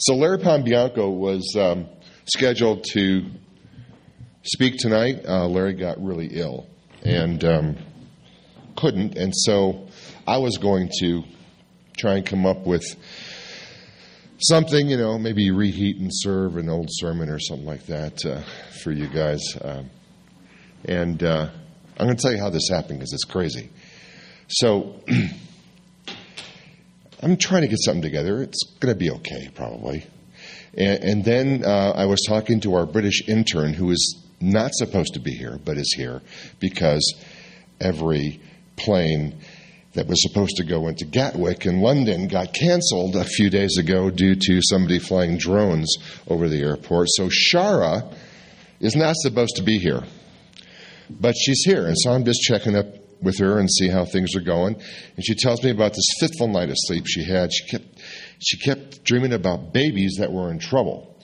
So Larry Pombianco was um, scheduled to speak tonight. Uh, Larry got really ill and um, couldn't, and so I was going to try and come up with something, you know, maybe reheat and serve an old sermon or something like that uh, for you guys. Um, and uh, I'm going to tell you how this happened because it's crazy. So I'm trying to get something together. It's going to be okay, probably. And, and then uh, I was talking to our British intern who is not supposed to be here, but is here because every plane that was supposed to go into Gatwick in London got canceled a few days ago due to somebody flying drones over the airport. So Shara is not supposed to be here, but she's here. And so I'm just checking up with her and see how things are going. And she tells me about this fitful night of sleep she had. She kept, she kept dreaming about babies that were in trouble.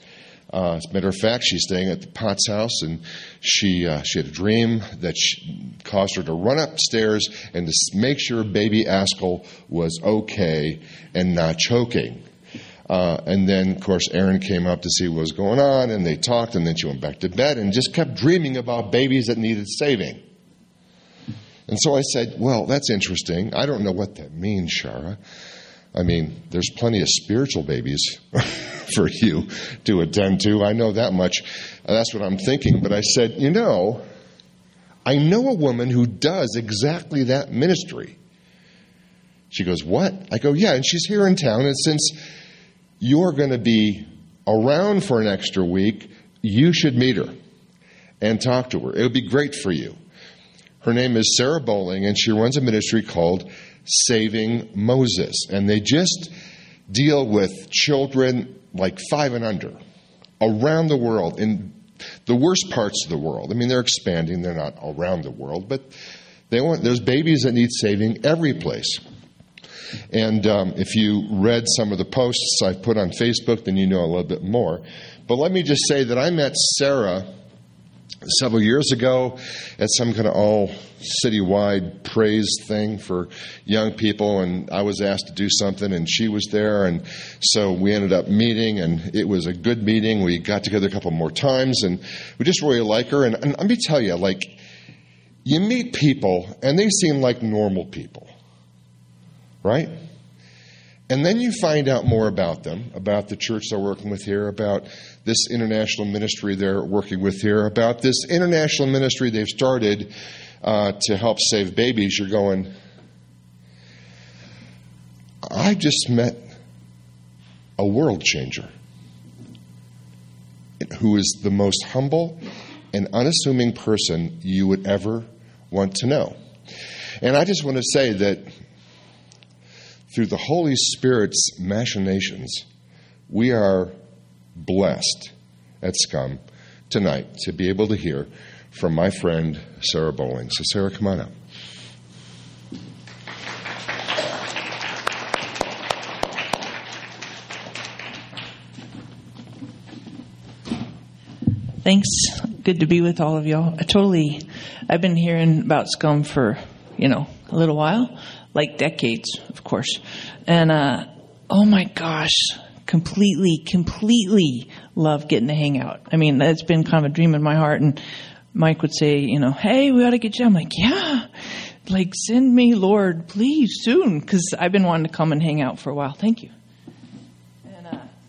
Uh, as a matter of fact, she's staying at the Potts house, and she uh, she had a dream that caused her to run upstairs and to make sure baby Askell was okay and not choking. Uh, and then, of course, Aaron came up to see what was going on, and they talked, and then she went back to bed and just kept dreaming about babies that needed saving. And so I said, Well, that's interesting. I don't know what that means, Shara. I mean, there's plenty of spiritual babies for you to attend to. I know that much. That's what I'm thinking. But I said, You know, I know a woman who does exactly that ministry. She goes, What? I go, Yeah, and she's here in town. And since you're going to be around for an extra week, you should meet her and talk to her. It would be great for you. Her name is Sarah Bowling, and she runs a ministry called Saving Moses. And they just deal with children like five and under around the world in the worst parts of the world. I mean, they're expanding, they're not around the world, but they want, there's babies that need saving every place. And um, if you read some of the posts I've put on Facebook, then you know a little bit more. But let me just say that I met Sarah several years ago at some kind of all citywide praise thing for young people and I was asked to do something and she was there and so we ended up meeting and it was a good meeting. We got together a couple more times and we just really like her and, and let me tell you like you meet people and they seem like normal people. Right? And then you find out more about them, about the church they're working with here, about this international ministry they're working with here, about this international ministry they've started uh, to help save babies. You're going, I just met a world changer who is the most humble and unassuming person you would ever want to know. And I just want to say that through the Holy Spirit's machinations, we are blessed at Scum tonight to be able to hear from my friend Sarah Bowling. So, Sarah, come on up. Thanks. Good to be with all of y'all. I totally, I've been hearing about Scum for, you know, a little while like decades, of course. And uh, oh my gosh, completely, completely love getting to hang out. I mean, that's been kind of a dream in my heart. And Mike would say, you know, hey, we ought to get you. I'm like, yeah, like send me, Lord, please, soon, because I've been wanting to come and hang out for a while. Thank you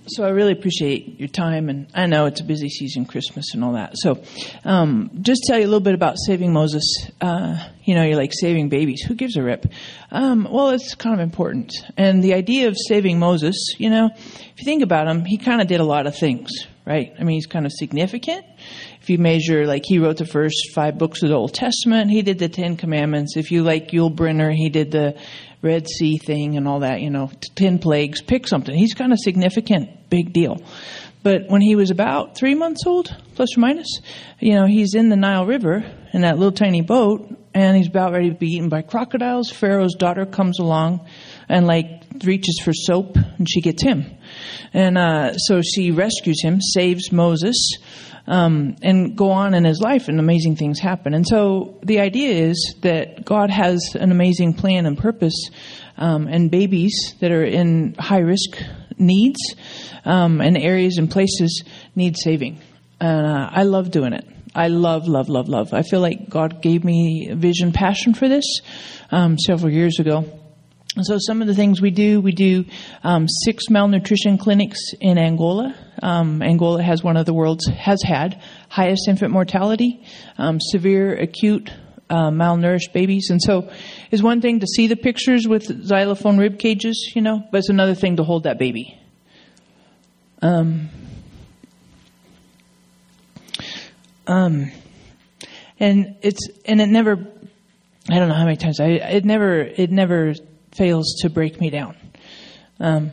so I really appreciate your time, and I know it's a busy season, Christmas and all that. So, um, just tell you a little bit about saving Moses. Uh, you know, you're like saving babies. Who gives a rip? Um, well, it's kind of important. And the idea of saving Moses, you know, if you think about him, he kind of did a lot of things, right? I mean, he's kind of significant. If you measure, like, he wrote the first five books of the Old Testament. He did the Ten Commandments. If you like Yul Brynner, he did the Red Sea thing and all that, you know, ten plagues, pick something. He's kind of significant, big deal. But when he was about three months old, plus or minus, you know, he's in the Nile River in that little tiny boat, and he's about ready to be eaten by crocodiles. Pharaoh's daughter comes along and like reaches for soap, and she gets him. And uh, so she rescues him, saves Moses, um, and go on in his life, and amazing things happen. And so the idea is that God has an amazing plan and purpose, um, and babies that are in high risk needs um, and areas and places need saving. And uh, I love doing it. I love, love, love, love. I feel like God gave me vision, passion for this um, several years ago. So some of the things we do, we do um, six malnutrition clinics in Angola. Um, Angola has one of the world's has had highest infant mortality, um, severe acute uh, malnourished babies, and so it's one thing to see the pictures with xylophone rib cages, you know, but it's another thing to hold that baby. Um, um, and it's and it never. I don't know how many times I it never it never fails to break me down. Um,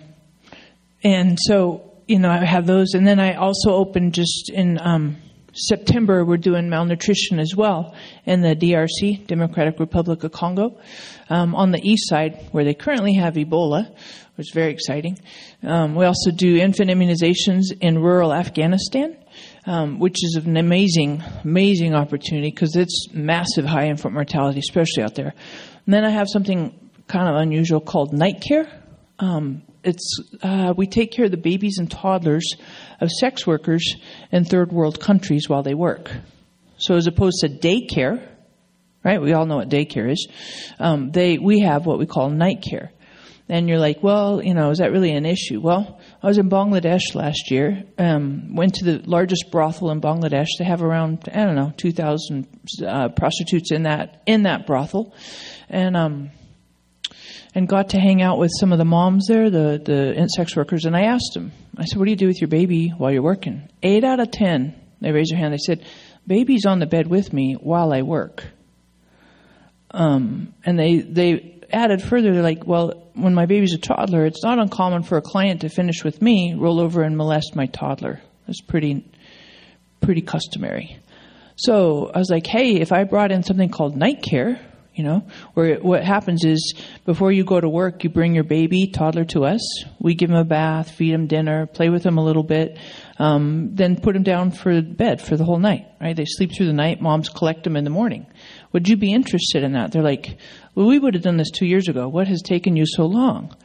and so you know I have those, and then I also opened just in um, September. We're doing malnutrition as well in the DRC, Democratic Republic of Congo, um, on the east side where they currently have Ebola, which is very exciting. Um, we also do infant immunizations in rural Afghanistan um, which is an amazing, amazing opportunity because it's massive high infant mortality, especially out there. And then I have something kind of unusual called night care. Um, it's uh, we take care of the babies and toddlers of sex workers in third world countries while they work. So as opposed to daycare, right? We all know what daycare is. Um, they we have what we call night care. And you're like, well, you know, is that really an issue? Well, I was in Bangladesh last year. Um, went to the largest brothel in Bangladesh. They have around I don't know 2,000 uh, prostitutes in that in that brothel, and um, and got to hang out with some of the moms there, the the sex workers. And I asked them, I said, "What do you do with your baby while you're working?" Eight out of ten, they raised their hand. They said, "Baby's on the bed with me while I work." Um, and they they added further, they're like, well, when my baby's a toddler, it's not uncommon for a client to finish with me, roll over and molest my toddler. That's pretty, pretty customary. So I was like, hey, if I brought in something called night care, you know, where what happens is before you go to work, you bring your baby toddler to us. We give him a bath, feed him dinner, play with him a little bit, um, then put him down for bed for the whole night. Right? They sleep through the night. Moms collect them in the morning. Would you be interested in that? They're like, well, we would have done this two years ago. What has taken you so long?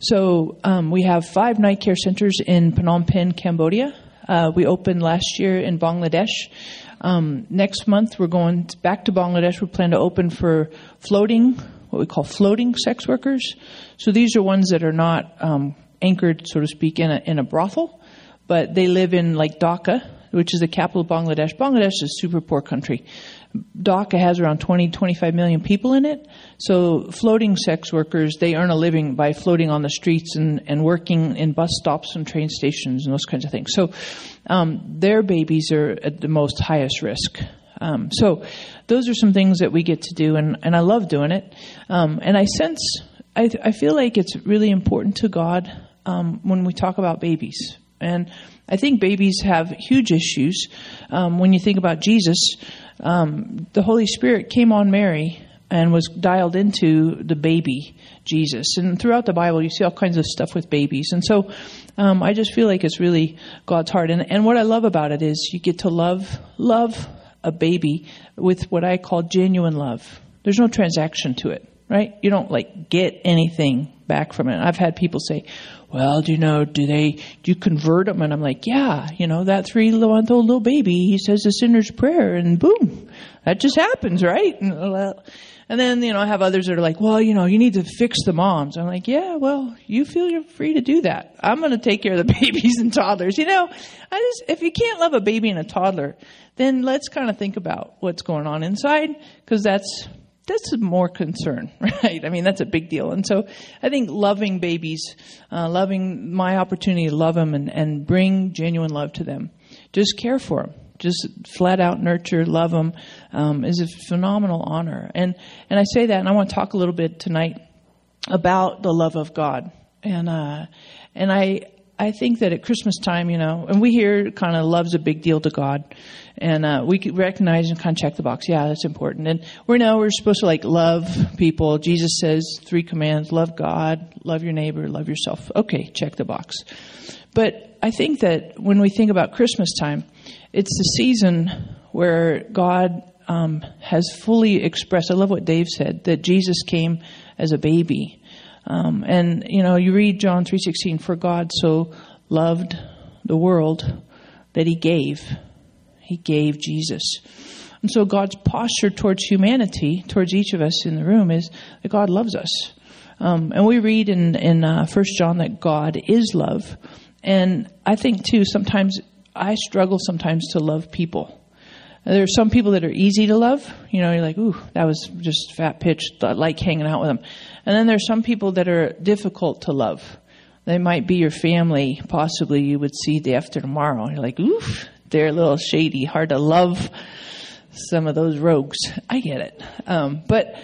So um, we have five night care centers in Phnom Penh, Cambodia. Uh, we opened last year in Bangladesh. Um, next month, we're going back to Bangladesh. We plan to open for floating, what we call floating sex workers. So these are ones that are not um, anchored, so to speak, in a, in a brothel, but they live in like Dhaka, which is the capital of Bangladesh. Bangladesh is a super poor country. Dhaka has around 20, 25 million people in it. So floating sex workers, they earn a living by floating on the streets and, and working in bus stops and train stations and those kinds of things. So um, their babies are at the most highest risk. Um, so those are some things that we get to do, and, and I love doing it. Um, and I sense, I, I feel like it's really important to God um, when we talk about babies. And I think babies have huge issues. Um, when you think about Jesus, um, the Holy Spirit came on Mary and was dialed into the baby Jesus. And throughout the Bible, you see all kinds of stuff with babies. And so um, I just feel like it's really God's heart. And, and what I love about it is you get to love love a baby with what I call genuine love. There's no transaction to it, right? You don't like get anything back from it. I've had people say, well, do you know, do they, do you convert them? And I'm like, yeah, you know, that three month old little baby, he says the sinner's prayer and boom, that just happens, right? And then, you know, I have others that are like, well, you know, you need to fix the moms. I'm like, yeah, well, you feel you're free to do that. I'm going to take care of the babies and toddlers. You know, I just, if you can't love a baby and a toddler, then let's kind of think about what's going on inside because that's that's more concern, right? I mean, that's a big deal. And so I think loving babies, uh, loving my opportunity to love them and, and bring genuine love to them, just care for them, just flat out nurture, love them, um, is a phenomenal honor. And, and I say that, and I want to talk a little bit tonight about the love of God. And, uh, and I, I think that at Christmas time, you know, and we hear kind of love's a big deal to God, and uh, we recognize and kind of check the box. Yeah, that's important. And we know we're supposed to like love people. Jesus says three commands: love God, love your neighbor, love yourself. Okay, check the box. But I think that when we think about Christmas time, it's the season where God um, has fully expressed. I love what Dave said that Jesus came as a baby Um, and you know, you read John three sixteen, for God so loved the world that He gave, He gave Jesus. And so God's posture towards humanity, towards each of us in the room, is that God loves us. Um, and we read in in uh, First John that God is love, and I think too sometimes I struggle sometimes to love people. There are some people that are easy to love. You know, you're like, ooh, that was just fat pitch. I like hanging out with them. And then there's some people that are difficult to love. They might be your family. Possibly you would see the after tomorrow. You're like, oof, they're a little shady, hard to love. Some of those rogues. I get it. Um, but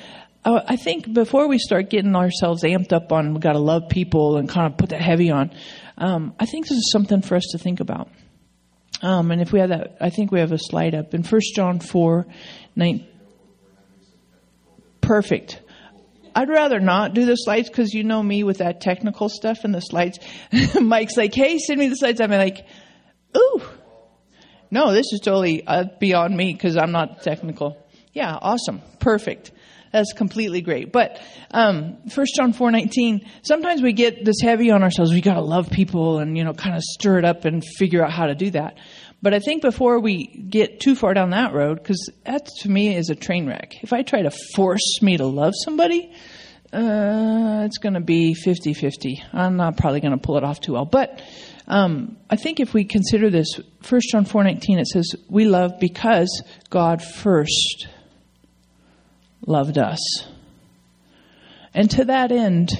uh, I think before we start getting ourselves amped up on we got to love people and kind of put that heavy on, um, I think this is something for us to think about. Um, and if we have that, I think we have a slide up in First John 4, 9. Perfect. I'd rather not do the slides because you know me with that technical stuff and the slides. Mike's like, hey, send me the slides. I'm like, ooh. No, this is totally uh, beyond me because I'm not technical. Yeah, awesome. Perfect. That's completely great. But um, 1 John 4.19, sometimes we get this heavy on ourselves. We got to love people and, you know, kind of stir it up and figure out how to do that. But I think before we get too far down that road, because that to me is a train wreck. If I try to force me to love somebody, uh, it's going to be 50 50. I'm not probably going to pull it off too well. But um, I think if we consider this, 1 John 4.19, it says, We love because God first loved us. And to that end,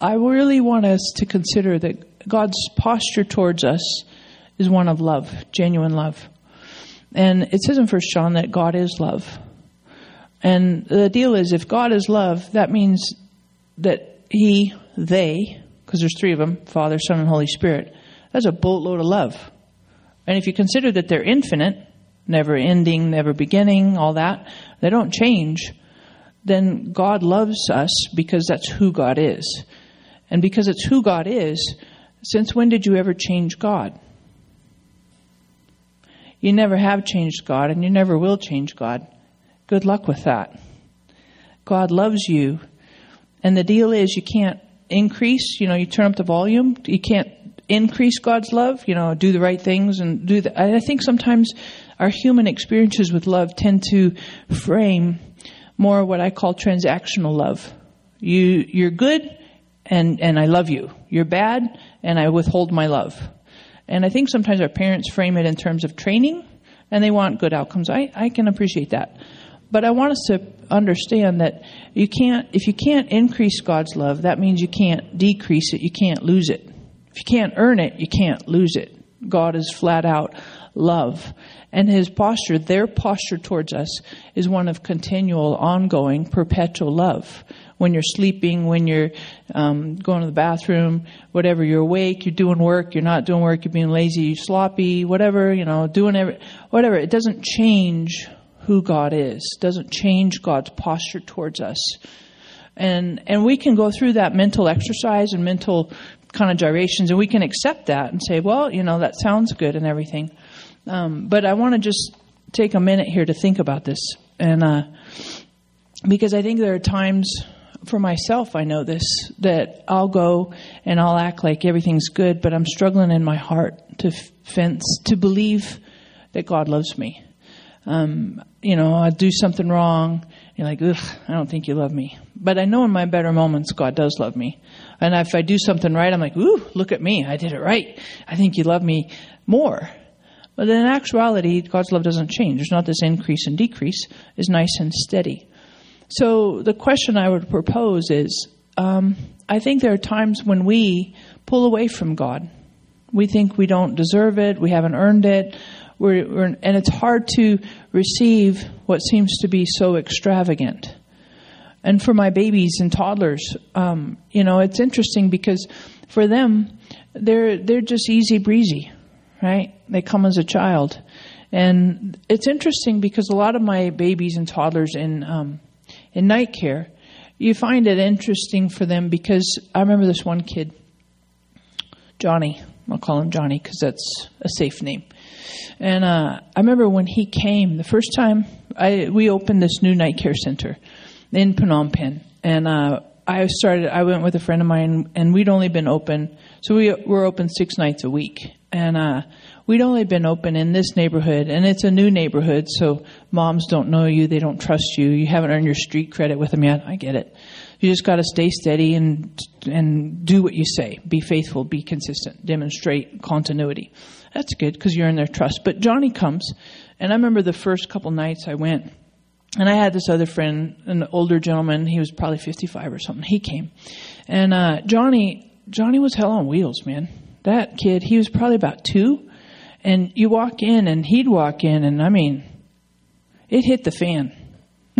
I really want us to consider that God's posture towards us is one of love, genuine love. And it says in First John that God is love. And the deal is, if God is love, that means that He, they, because there's three of them Father, Son, and Holy Spirit, that's a boatload of love. And if you consider that they're infinite, never ending, never beginning, all that, they don't change, then God loves us because that's who God is. And because it's who God is, since when did you ever change God? You never have changed God and you never will change God. Good luck with that. God loves you. And the deal is you can't increase, you know, you turn up the volume, you can't increase God's love, you know, do the right things and do the I think sometimes our human experiences with love tend to frame more what I call transactional love. You you're good and and I love you. You're bad and I withhold my love. And I think sometimes our parents frame it in terms of training and they want good outcomes. I, I can appreciate that. But I want us to understand that you can't if you can't increase God's love, that means you can't decrease it, you can't lose it. If you can't earn it, you can't lose it. God is flat out love. And his posture, their posture towards us, is one of continual, ongoing, perpetual love. When you're sleeping, when you're um, going to the bathroom, whatever, you're awake, you're doing work, you're not doing work, you're being lazy, you're sloppy, whatever, you know, doing every, whatever. It doesn't change who God is. Doesn't change God's posture towards us. And, and we can go through that mental exercise and mental kind of gyrations and we can accept that and say, well, you know, that sounds good and everything. Um, but I want to just take a minute here to think about this, and uh, because I think there are times for myself, I know this that I'll go and I'll act like everything's good, but I'm struggling in my heart to fence to believe that God loves me. Um, you know, I do something wrong. You're like, ugh, I don't think you love me. But I know in my better moments, God does love me. And if I do something right, I'm like, ooh, look at me. I did it right. I think you love me more. But in actuality, God's love doesn't change. There's not this increase and decrease. It's nice and steady. So the question I would propose is, um, I think there are times when we pull away from God. We think we don't deserve it. We haven't earned it. We're, we're, and it's hard to receive what seems to be so extravagant. And for my babies and toddlers, um, you know, it's interesting because for them, they're they're just easy breezy right? They come as a child. And it's interesting because a lot of my babies and toddlers in um, in night care, you find it interesting for them because I remember this one kid, Johnny. I'll call him Johnny because that's a safe name. And uh, I remember when he came the first time I we opened this new night care center in Phnom Penh, and uh, I started. I went with a friend of mine, and we'd only been open. So we were open six nights a week, and uh, we'd only been open in this neighborhood, and it's a new neighborhood. So moms don't know you, they don't trust you. You haven't earned your street credit with them yet. I get it. You just got to stay steady and and do what you say. Be faithful. Be consistent. Demonstrate continuity. That's good because you're in their trust. But Johnny comes, and I remember the first couple nights I went and I had this other friend, an older gentleman. He was probably 55 or something. He came, and uh, Johnny, Johnny was hell on wheels, man. That kid, he was probably about two, and you walk in, and he'd walk in, and I mean, it hit the fan.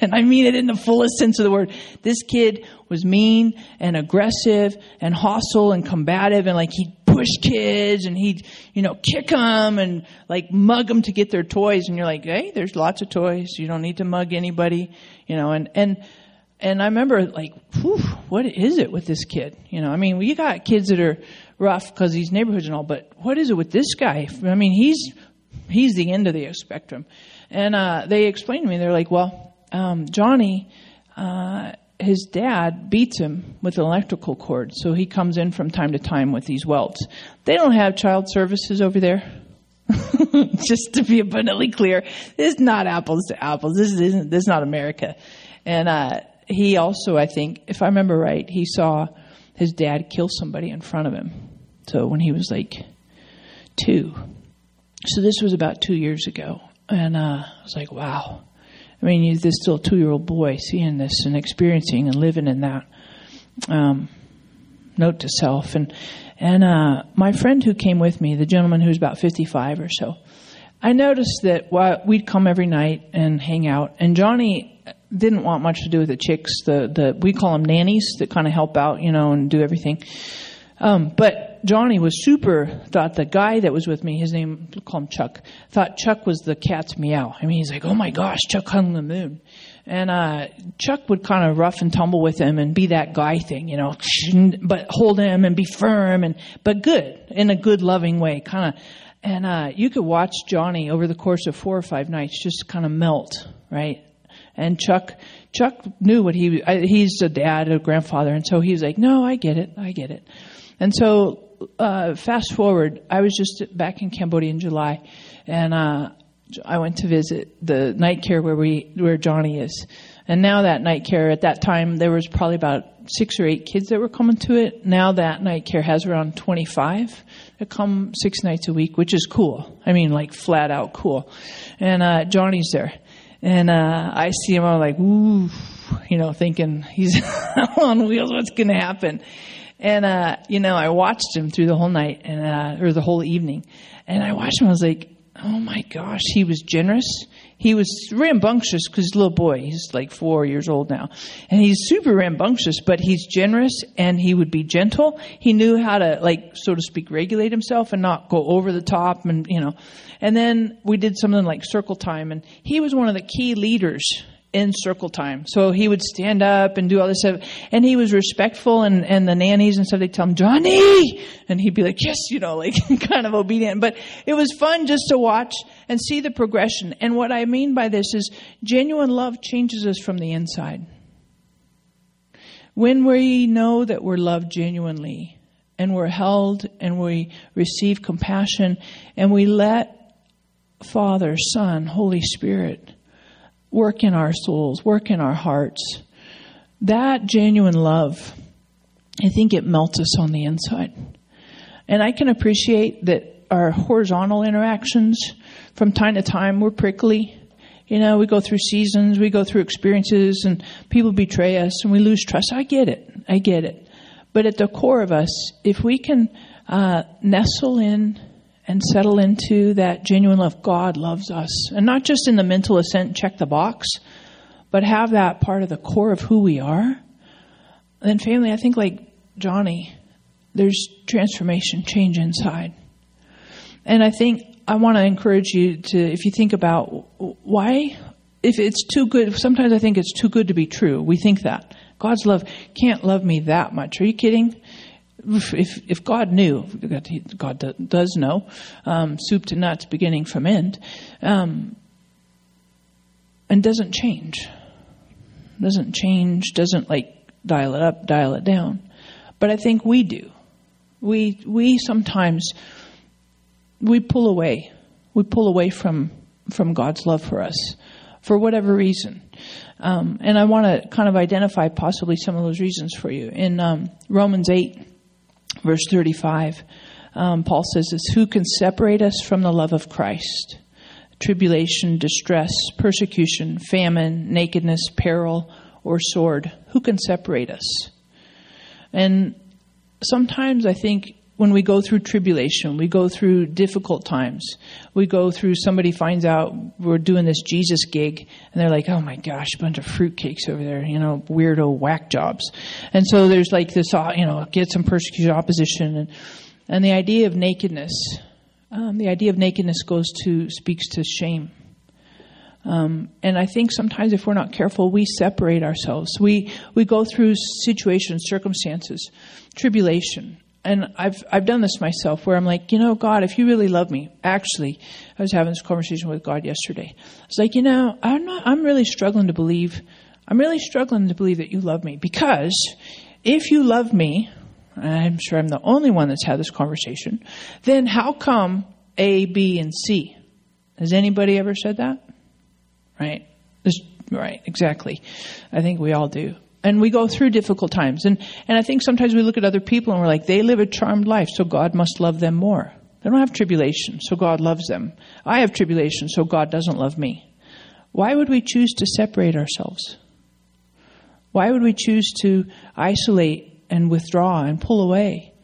and I mean it in the fullest sense of the word. This kid was mean and aggressive and hostile and combative and like he'd push kids and he'd, you know, kick them and like mug them to get their toys. And you're like, hey, there's lots of toys. You don't need to mug anybody, you know, and, and, and I remember like, whew, what is it with this kid? You know, I mean, you got kids that are rough because these neighborhoods and all, but what is it with this guy? I mean, he's, he's the end of the spectrum. And, uh, they explained to me, they're like, well, um, Johnny, uh, his dad beats him with an electrical cord, so he comes in from time to time with these welts. They don't have child services over there. Just to be abundantly clear, this is not apples to apples. This isn't. This is not America. And uh, he also, I think, if I remember right, he saw his dad kill somebody in front of him. So when he was like two, so this was about two years ago, and uh, I was like, wow I mean, this still two year old boy seeing this and experiencing and living in that. Um, note to self. And, and uh, my friend who came with me, the gentleman who's about 55 or so, I noticed that while we'd come every night and hang out, and Johnny didn't want much to do with the chicks. The the we call them nannies that kind of help out, you know, and do everything. Um, but Johnny was super, thought the guy that was with me, his name, we'll call him Chuck, thought Chuck was the cat's meow. I mean, he's like, oh my gosh, Chuck hung the moon. And, uh, Chuck would kind of rough and tumble with him and be that guy thing, you know, but hold him and be firm and, but good, in a good loving way, kind of. And, uh, you could watch Johnny over the course of four or five nights just kind of melt, right? And Chuck, Chuck knew what he, he's a dad, a grandfather, and so he was like, no, I get it, I get it. And so, uh, fast forward, I was just back in Cambodia in July, and uh, I went to visit the night care where we where Johnny is. And now that night care, at that time there was probably about six or eight kids that were coming to it. Now that night care has around 25 that come six nights a week, which is cool. I mean, like flat out cool. And uh, Johnny's there, and uh, I see him. I'm like, ooh, you know, thinking he's on wheels. What's going to happen? And, uh, you know, I watched him through the whole night and, uh, or the whole evening. And I watched him. I was like, oh my gosh, he was generous. He was rambunctious because he's a little boy, he's like four years old now. And he's super rambunctious, but he's generous and he would be gentle. He knew how to, like, so to speak, regulate himself and not go over the top and, you know. And then we did something like circle time and he was one of the key leaders in circle time. So he would stand up and do all this stuff. And he was respectful and, and the nannies and stuff, they'd tell him, Johnny! And he'd be like, yes, you know, like kind of obedient. But it was fun just to watch and see the progression. And what I mean by this is genuine love changes us from the inside. When we know that we're loved genuinely and we're held and we receive compassion and we let Father, Son, Holy Spirit, work in our souls, work in our hearts. That genuine love, I think it melts us on the inside. And I can appreciate that our horizontal interactions from time to time we're prickly. You know, we go through seasons, we go through experiences, and people betray us and we lose trust. I get it. I get it. But at the core of us, if we can uh, nestle in and settle into that genuine love. God loves us. And not just in the mental assent, check the box, but have that part of the core of who we are. Then, family, I think like Johnny, there's transformation, change inside. And I think I want to encourage you to, if you think about why, if it's too good, sometimes I think it's too good to be true. We think that. God's love can't love me that much. Are you kidding? If if God knew, God does know, um, soup to nuts, beginning from end, um, and doesn't change, doesn't change, doesn't like dial it up, dial it down. But I think we do. We we sometimes we pull away. We pull away from from God's love for us for whatever reason. Um, and I want to kind of identify possibly some of those reasons for you. In um, Romans 8, verse 35, um, Paul says this Who can separate us from the love of Christ? Tribulation, distress, persecution, famine, nakedness, peril, or sword. Who can separate us? And sometimes I think when we go through tribulation, we go through difficult times, we go through somebody finds out we're doing this Jesus gig, and they're like, oh my gosh, bunch of fruitcakes over there, you know, weirdo whack jobs. And so there's like this, uh, you know, get some persecution, opposition, and, and the idea of nakedness, um, the idea of nakedness goes to, speaks to shame. Um, and I think sometimes if we're not careful, we separate ourselves. We, we go through situations, circumstances, tribulation, and I've I've done this myself where I'm like, you know, God, if you really love me, actually, I was having this conversation with God yesterday. It's like, you know, I'm not I'm really struggling to believe I'm really struggling to believe that you love me because if you love me, I'm sure I'm the only one that's had this conversation, then how come A, B, and C? Has anybody ever said that? Right? This, right, exactly. I think we all do and we go through difficult times. And, and I think sometimes we look at other people and we're like, they live a charmed life, so God must love them more. They don't have tribulation, so God loves them. I have tribulation, so God doesn't love me. Why would we choose to separate ourselves? Why would we choose to isolate and withdraw and pull away?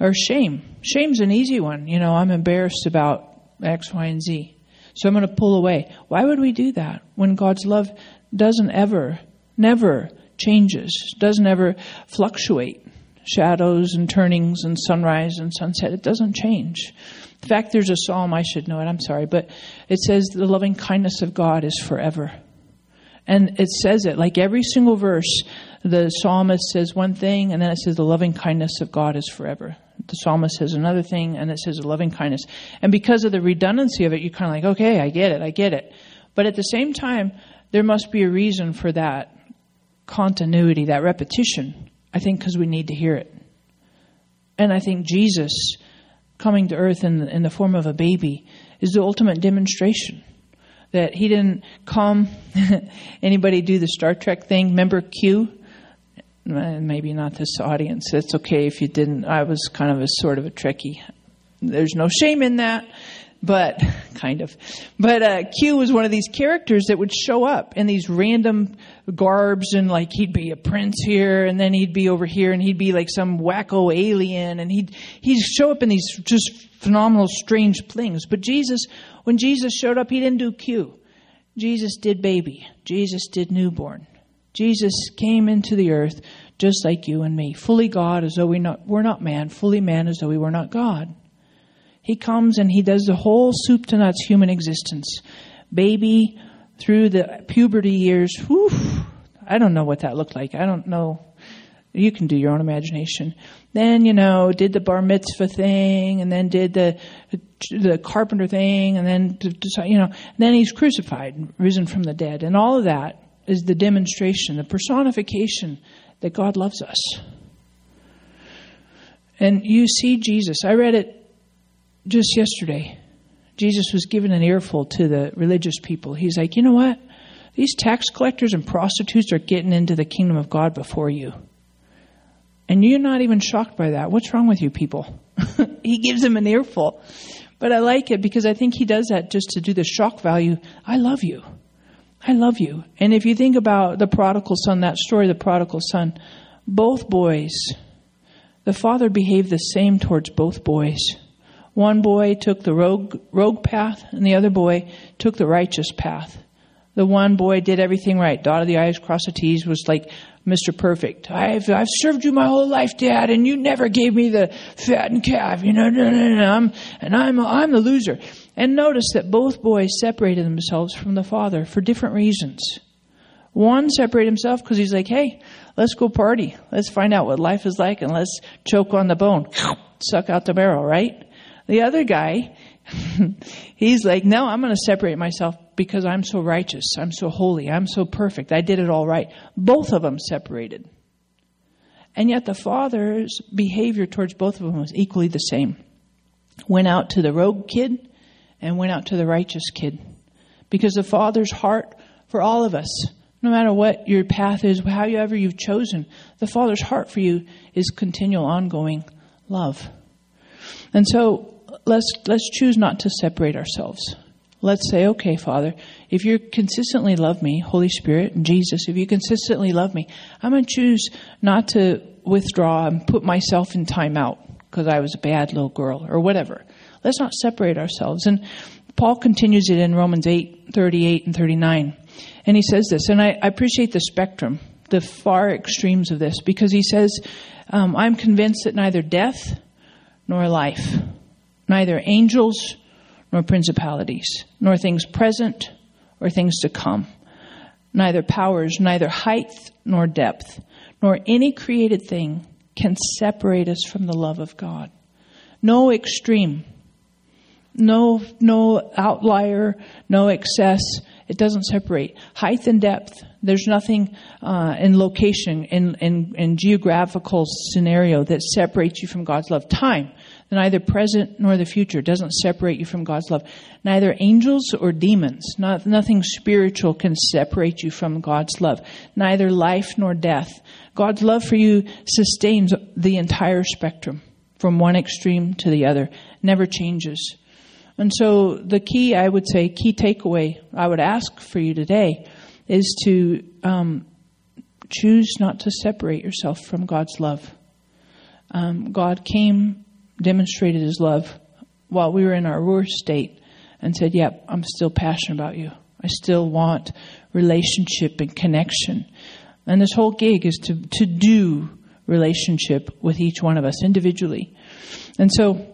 Or shame. Shame's an easy one. You know, I'm embarrassed about X, Y, and Z. So I'm going to pull away. Why would we do that when God's love doesn't ever, never changes, doesn't ever fluctuate. Shadows and turnings and sunrise and sunset, it doesn't change. In fact, there's a psalm, I should know it, I'm sorry, but it says the loving kindness of God is forever. And it says it, like every single verse, the psalmist says one thing, and then it says the loving kindness of God is forever. The psalmist says another thing, and it says the loving kindness. And because of the redundancy of it, you're kind of like, okay, I get it, I get it. But at the same time, there must be a reason for that continuity, that repetition, I think because we need to hear it. And I think Jesus coming to earth in the, in the form of a baby is the ultimate demonstration that he didn't come. Anybody do the Star Trek thing? Remember Q? Maybe not this audience. It's okay if you didn't. I was kind of a sort of a Trekkie. There's no shame in that but kind of. But uh, Q was one of these characters that would show up in these random garbs, and like he'd be a prince here, and then he'd be over here, and he'd be like some wacko alien, and he'd he'd show up in these just phenomenal, strange things. But Jesus, when Jesus showed up, he didn't do Q. Jesus did baby. Jesus did newborn. Jesus came into the earth just like you and me, fully God as though we not, we're not man, fully man as though we were not God. He comes and he does the whole soup to nuts human existence. Baby through the puberty years. Whew, I don't know what that looked like. I don't know. You can do your own imagination. Then, you know, did the bar mitzvah thing and then did the, the carpenter thing and then, you know, then he's crucified, risen from the dead. And all of that is the demonstration, the personification that God loves us. And you see Jesus. I read it just yesterday, Jesus was giving an earful to the religious people. He's like, you know what? These tax collectors and prostitutes are getting into the kingdom of God before you. And you're not even shocked by that. What's wrong with you people? he gives them an earful. But I like it because I think he does that just to do the shock value. I love you. I love you. And if you think about the prodigal son, that story, the prodigal son, both boys, the father behaved the same towards both boys. One boy took the rogue, rogue path, and the other boy took the righteous path. The one boy did everything right, dotted the I's, crossed the T's, was like Mr. Perfect. I've, I've served you my whole life, Dad, and you never gave me the fattened calf, you know, no, no, no, I'm, and I'm, I'm the loser. And notice that both boys separated themselves from the father for different reasons. One separated himself because he's like, hey, let's go party. Let's find out what life is like and let's choke on the bone, suck out the marrow, right? The other guy, he's like, no, I'm going to separate myself because I'm so righteous. I'm so holy. I'm so perfect. I did it all right. Both of them separated. And yet the father's behavior towards both of them was equally the same. Went out to the rogue kid and went out to the righteous kid. Because the father's heart for all of us, no matter what your path is, however you've chosen, the father's heart for you is continual, ongoing love. And so let's, let's choose not to separate ourselves. Let's say, okay, Father, if you consistently love me, Holy Spirit and Jesus, if you consistently love me, I'm going to choose not to withdraw and put myself in timeout because I was a bad little girl or whatever. Let's not separate ourselves. And Paul continues it in Romans 8, 38 and 39. And he says this, and I, I appreciate the spectrum, the far extremes of this, because he says, um, I'm convinced that neither death nor life, neither angels nor principalities, nor things present or things to come, neither powers, neither height nor depth, nor any created thing can separate us from the love of God. No extreme, no, no outlier, no excess. It doesn't separate. Height and depth, there's nothing uh, in location, in, in, in geographical scenario that separates you from God's love. Time, neither present nor the future doesn't separate you from God's love. Neither angels or demons, not, nothing spiritual can separate you from God's love. Neither life nor death. God's love for you sustains the entire spectrum from one extreme to the other, never changes. And so the key, I would say, key takeaway I would ask for you today is to um, choose not to separate yourself from God's love. Um, God came demonstrated his love while we were in our worst state and said, Yep, I'm still passionate about you. I still want relationship and connection. And this whole gig is to, to do relationship with each one of us individually. And so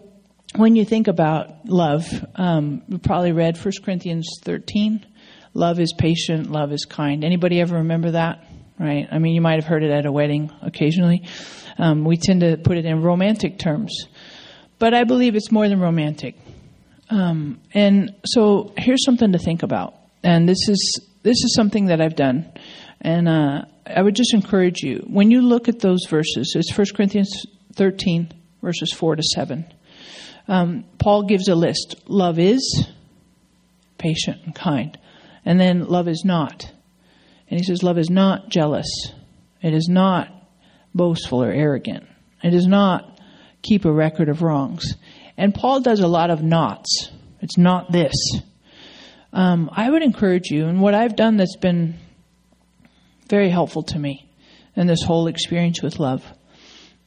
when you think about love, um, you probably read 1 Corinthians 13. Love is patient, love is kind. Anybody ever remember that? Right? I mean, you might have heard it at a wedding occasionally. Um, we tend to put it in romantic terms. But I believe it's more than romantic. Um, and so here's something to think about. And this is this is something that I've done. And uh, I would just encourage you when you look at those verses. It's 1 Corinthians 13 verses 4 to 7. Um, Paul gives a list. Love is patient and kind. And then love is not. And he says, Love is not jealous. It is not boastful or arrogant. It is not keep a record of wrongs. And Paul does a lot of knots. It's not this. Um, I would encourage you, and what I've done that's been very helpful to me in this whole experience with love.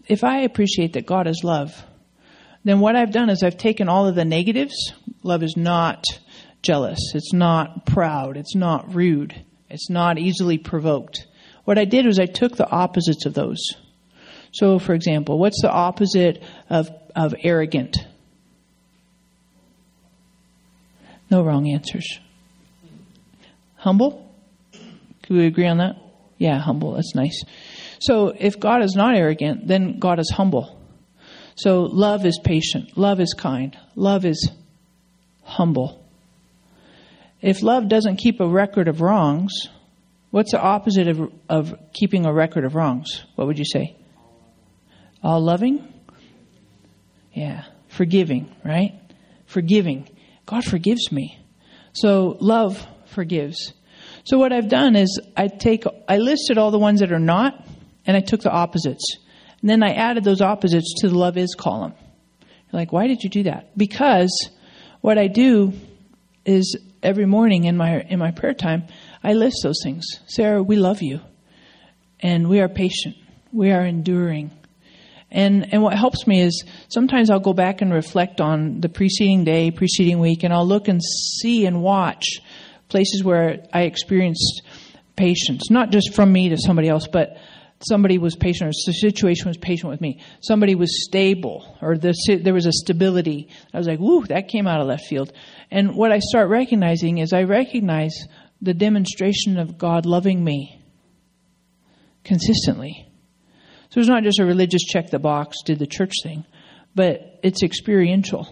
If I appreciate that God is love, then what I've done is I've taken all of the negatives. Love is not jealous. It's not proud. It's not rude. It's not easily provoked. What I did was I took the opposites of those so, for example, what's the opposite of, of arrogant? No wrong answers. Humble? Can we agree on that? Yeah, humble. That's nice. So, if God is not arrogant, then God is humble. So, love is patient. Love is kind. Love is humble. If love doesn't keep a record of wrongs, what's the opposite of, of keeping a record of wrongs? What would you say? All loving? Yeah. Forgiving, right? Forgiving. God forgives me. So love forgives. So what I've done is I take I listed all the ones that are not and I took the opposites. And then I added those opposites to the love is column. You're like, why did you do that? Because what I do is every morning in my in my prayer time, I list those things. Sarah, we love you. And we are patient. We are enduring. And and what helps me is sometimes I'll go back and reflect on the preceding day, preceding week, and I'll look and see and watch places where I experienced patience, not just from me to somebody else, but somebody was patient or the situation was patient with me. Somebody was stable or the, there was a stability. I was like, woo, that came out of left field. And what I start recognizing is I recognize the demonstration of God loving me consistently. So it's not just a religious check the box, did the church thing, but it's experiential.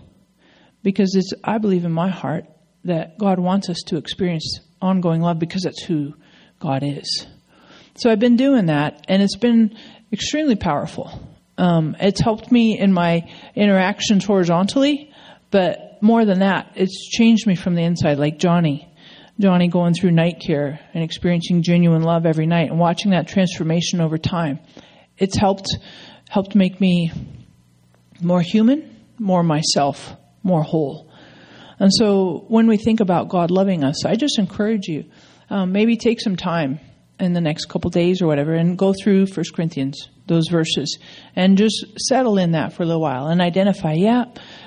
Because it's, I believe in my heart that God wants us to experience ongoing love because that's who God is. So I've been doing that, and it's been extremely powerful. Um, it's helped me in my interactions horizontally, but more than that, it's changed me from the inside, like Johnny. Johnny going through night care and experiencing genuine love every night and watching that transformation over time. It's helped helped make me more human, more myself, more whole. And so when we think about God loving us, I just encourage you, um, maybe take some time in the next couple days or whatever and go through First Corinthians, those verses, and just settle in that for a little while and identify, yeah,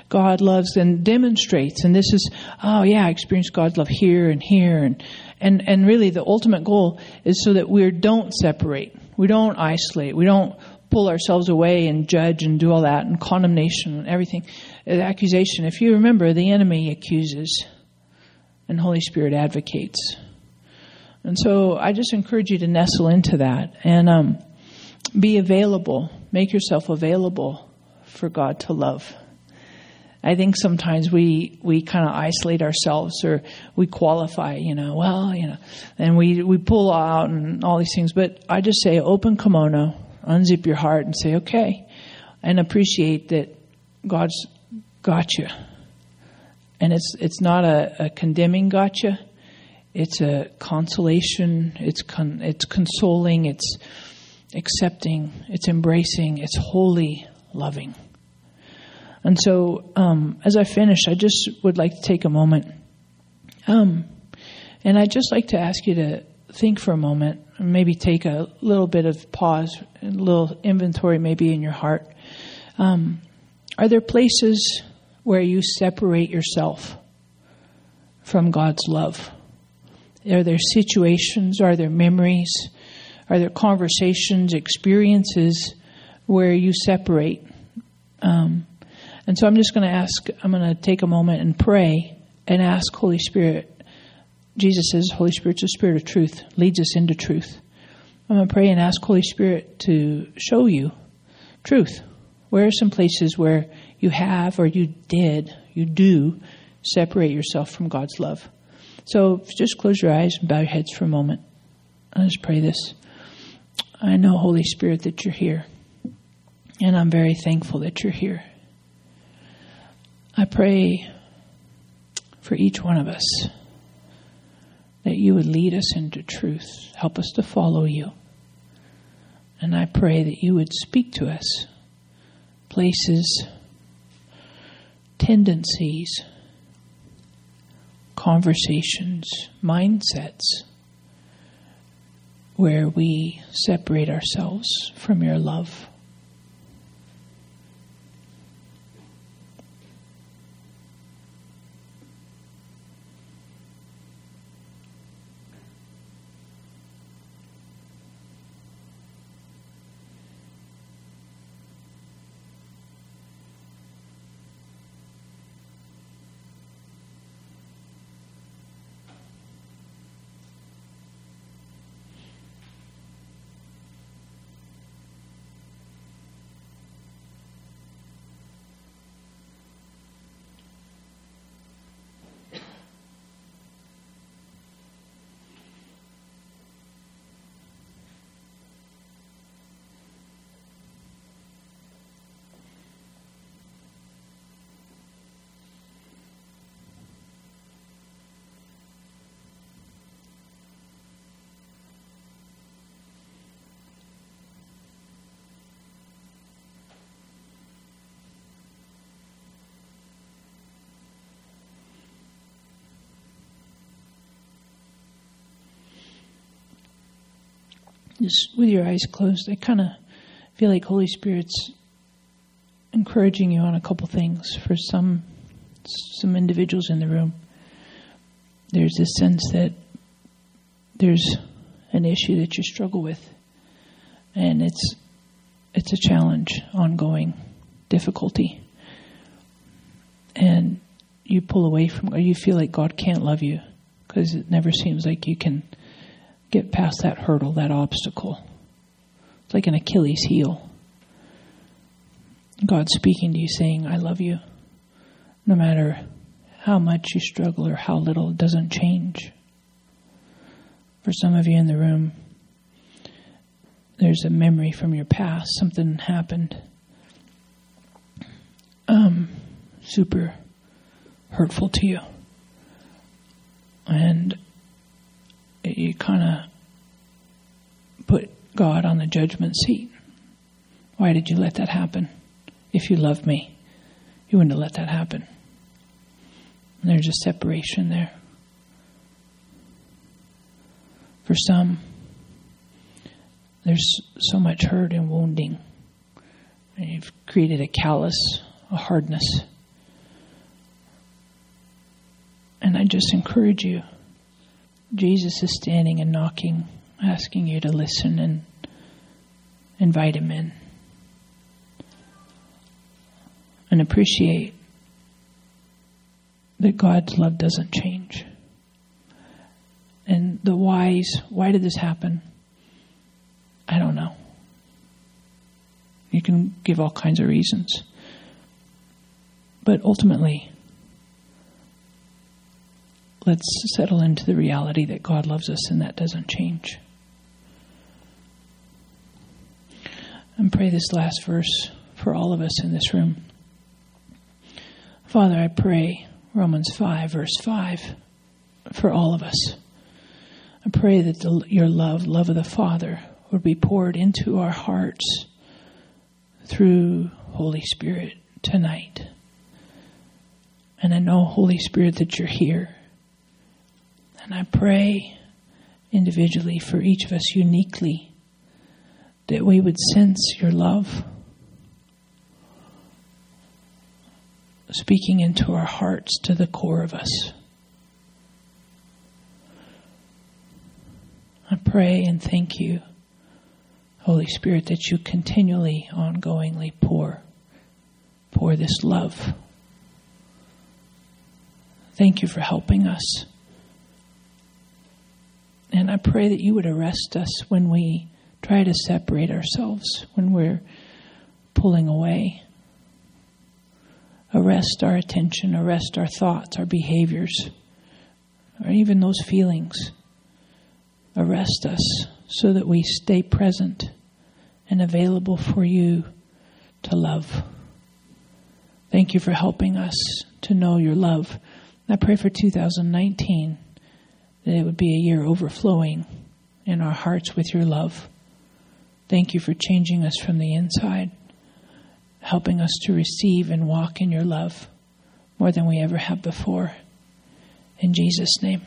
God loves and demonstrates. And this is, oh yeah, I experienced God's love here and here. And, and, and really the ultimate goal is so that we don't separate. We don't isolate. We don't pull ourselves away and judge and do all that and condemnation and everything. Uh, accusation. If you remember, the enemy accuses and Holy Spirit advocates. And so I just encourage you to nestle into that and um, be available. Make yourself available for God to love. I think sometimes we, we kind of isolate ourselves or we qualify, you know, well, you know, and we, we pull out and all these things. But I just say open kimono, unzip your heart and say, okay, and appreciate that God's got you. And it's, it's not a, a condemning gotcha. It's a consolation. It's, con, it's consoling. It's accepting. It's embracing. It's holy loving. And so, um, as I finish, I just would like to take a moment. Um, and I'd just like to ask you to think for a moment, maybe take a little bit of pause, a little inventory maybe in your heart. Um, are there places where you separate yourself from God's love? Are there situations? Are there memories? Are there conversations, experiences where you separate? Um, and so I'm just going to ask, I'm going to take a moment and pray and ask Holy Spirit. Jesus says, Holy Spirit's a spirit of truth, leads us into truth. I'm going to pray and ask Holy Spirit to show you truth. Where are some places where you have or you did, you do separate yourself from God's love? So just close your eyes and bow your heads for a moment. I'll just pray this. I know, Holy Spirit, that you're here. And I'm very thankful that you're here. I pray for each one of us that you would lead us into truth, help us to follow you. And I pray that you would speak to us places, tendencies, conversations, mindsets where we separate ourselves from your love. Just with your eyes closed, I kind of feel like Holy Spirit's encouraging you on a couple things. For some some individuals in the room, there's this sense that there's an issue that you struggle with, and it's it's a challenge, ongoing difficulty, and you pull away from, or you feel like God can't love you because it never seems like you can get past that hurdle, that obstacle. It's like an Achilles heel. God speaking to you saying, I love you. No matter how much you struggle or how little, it doesn't change. For some of you in the room, there's a memory from your past, something happened. Um, super hurtful to you. And you kind of put God on the judgment seat. Why did you let that happen? If you loved me, you wouldn't have let that happen. And there's a separation there. For some, there's so much hurt and wounding. And you've created a callus, a hardness. And I just encourage you. Jesus is standing and knocking, asking you to listen and invite him in. And appreciate that God's love doesn't change. And the whys, why did this happen? I don't know. You can give all kinds of reasons. But ultimately, let's settle into the reality that God loves us and that doesn't change. And pray this last verse for all of us in this room. Father, I pray Romans 5, verse 5, for all of us. I pray that the, your love, love of the Father, would be poured into our hearts through Holy Spirit tonight. And I know, Holy Spirit, that you're here. And I pray individually for each of us uniquely that we would sense your love speaking into our hearts to the core of us. I pray and thank you, Holy Spirit, that you continually, ongoingly pour, pour this love. Thank you for helping us. And I pray that you would arrest us when we try to separate ourselves, when we're pulling away arrest our attention, arrest our thoughts, our behaviors, or even those feelings. Arrest us so that we stay present and available for you to love. Thank you for helping us to know your love. I pray for 2019 that it would be a year overflowing in our hearts with your love. Thank you for changing us from the inside helping us to receive and walk in your love more than we ever have before. In Jesus' name,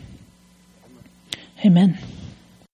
amen.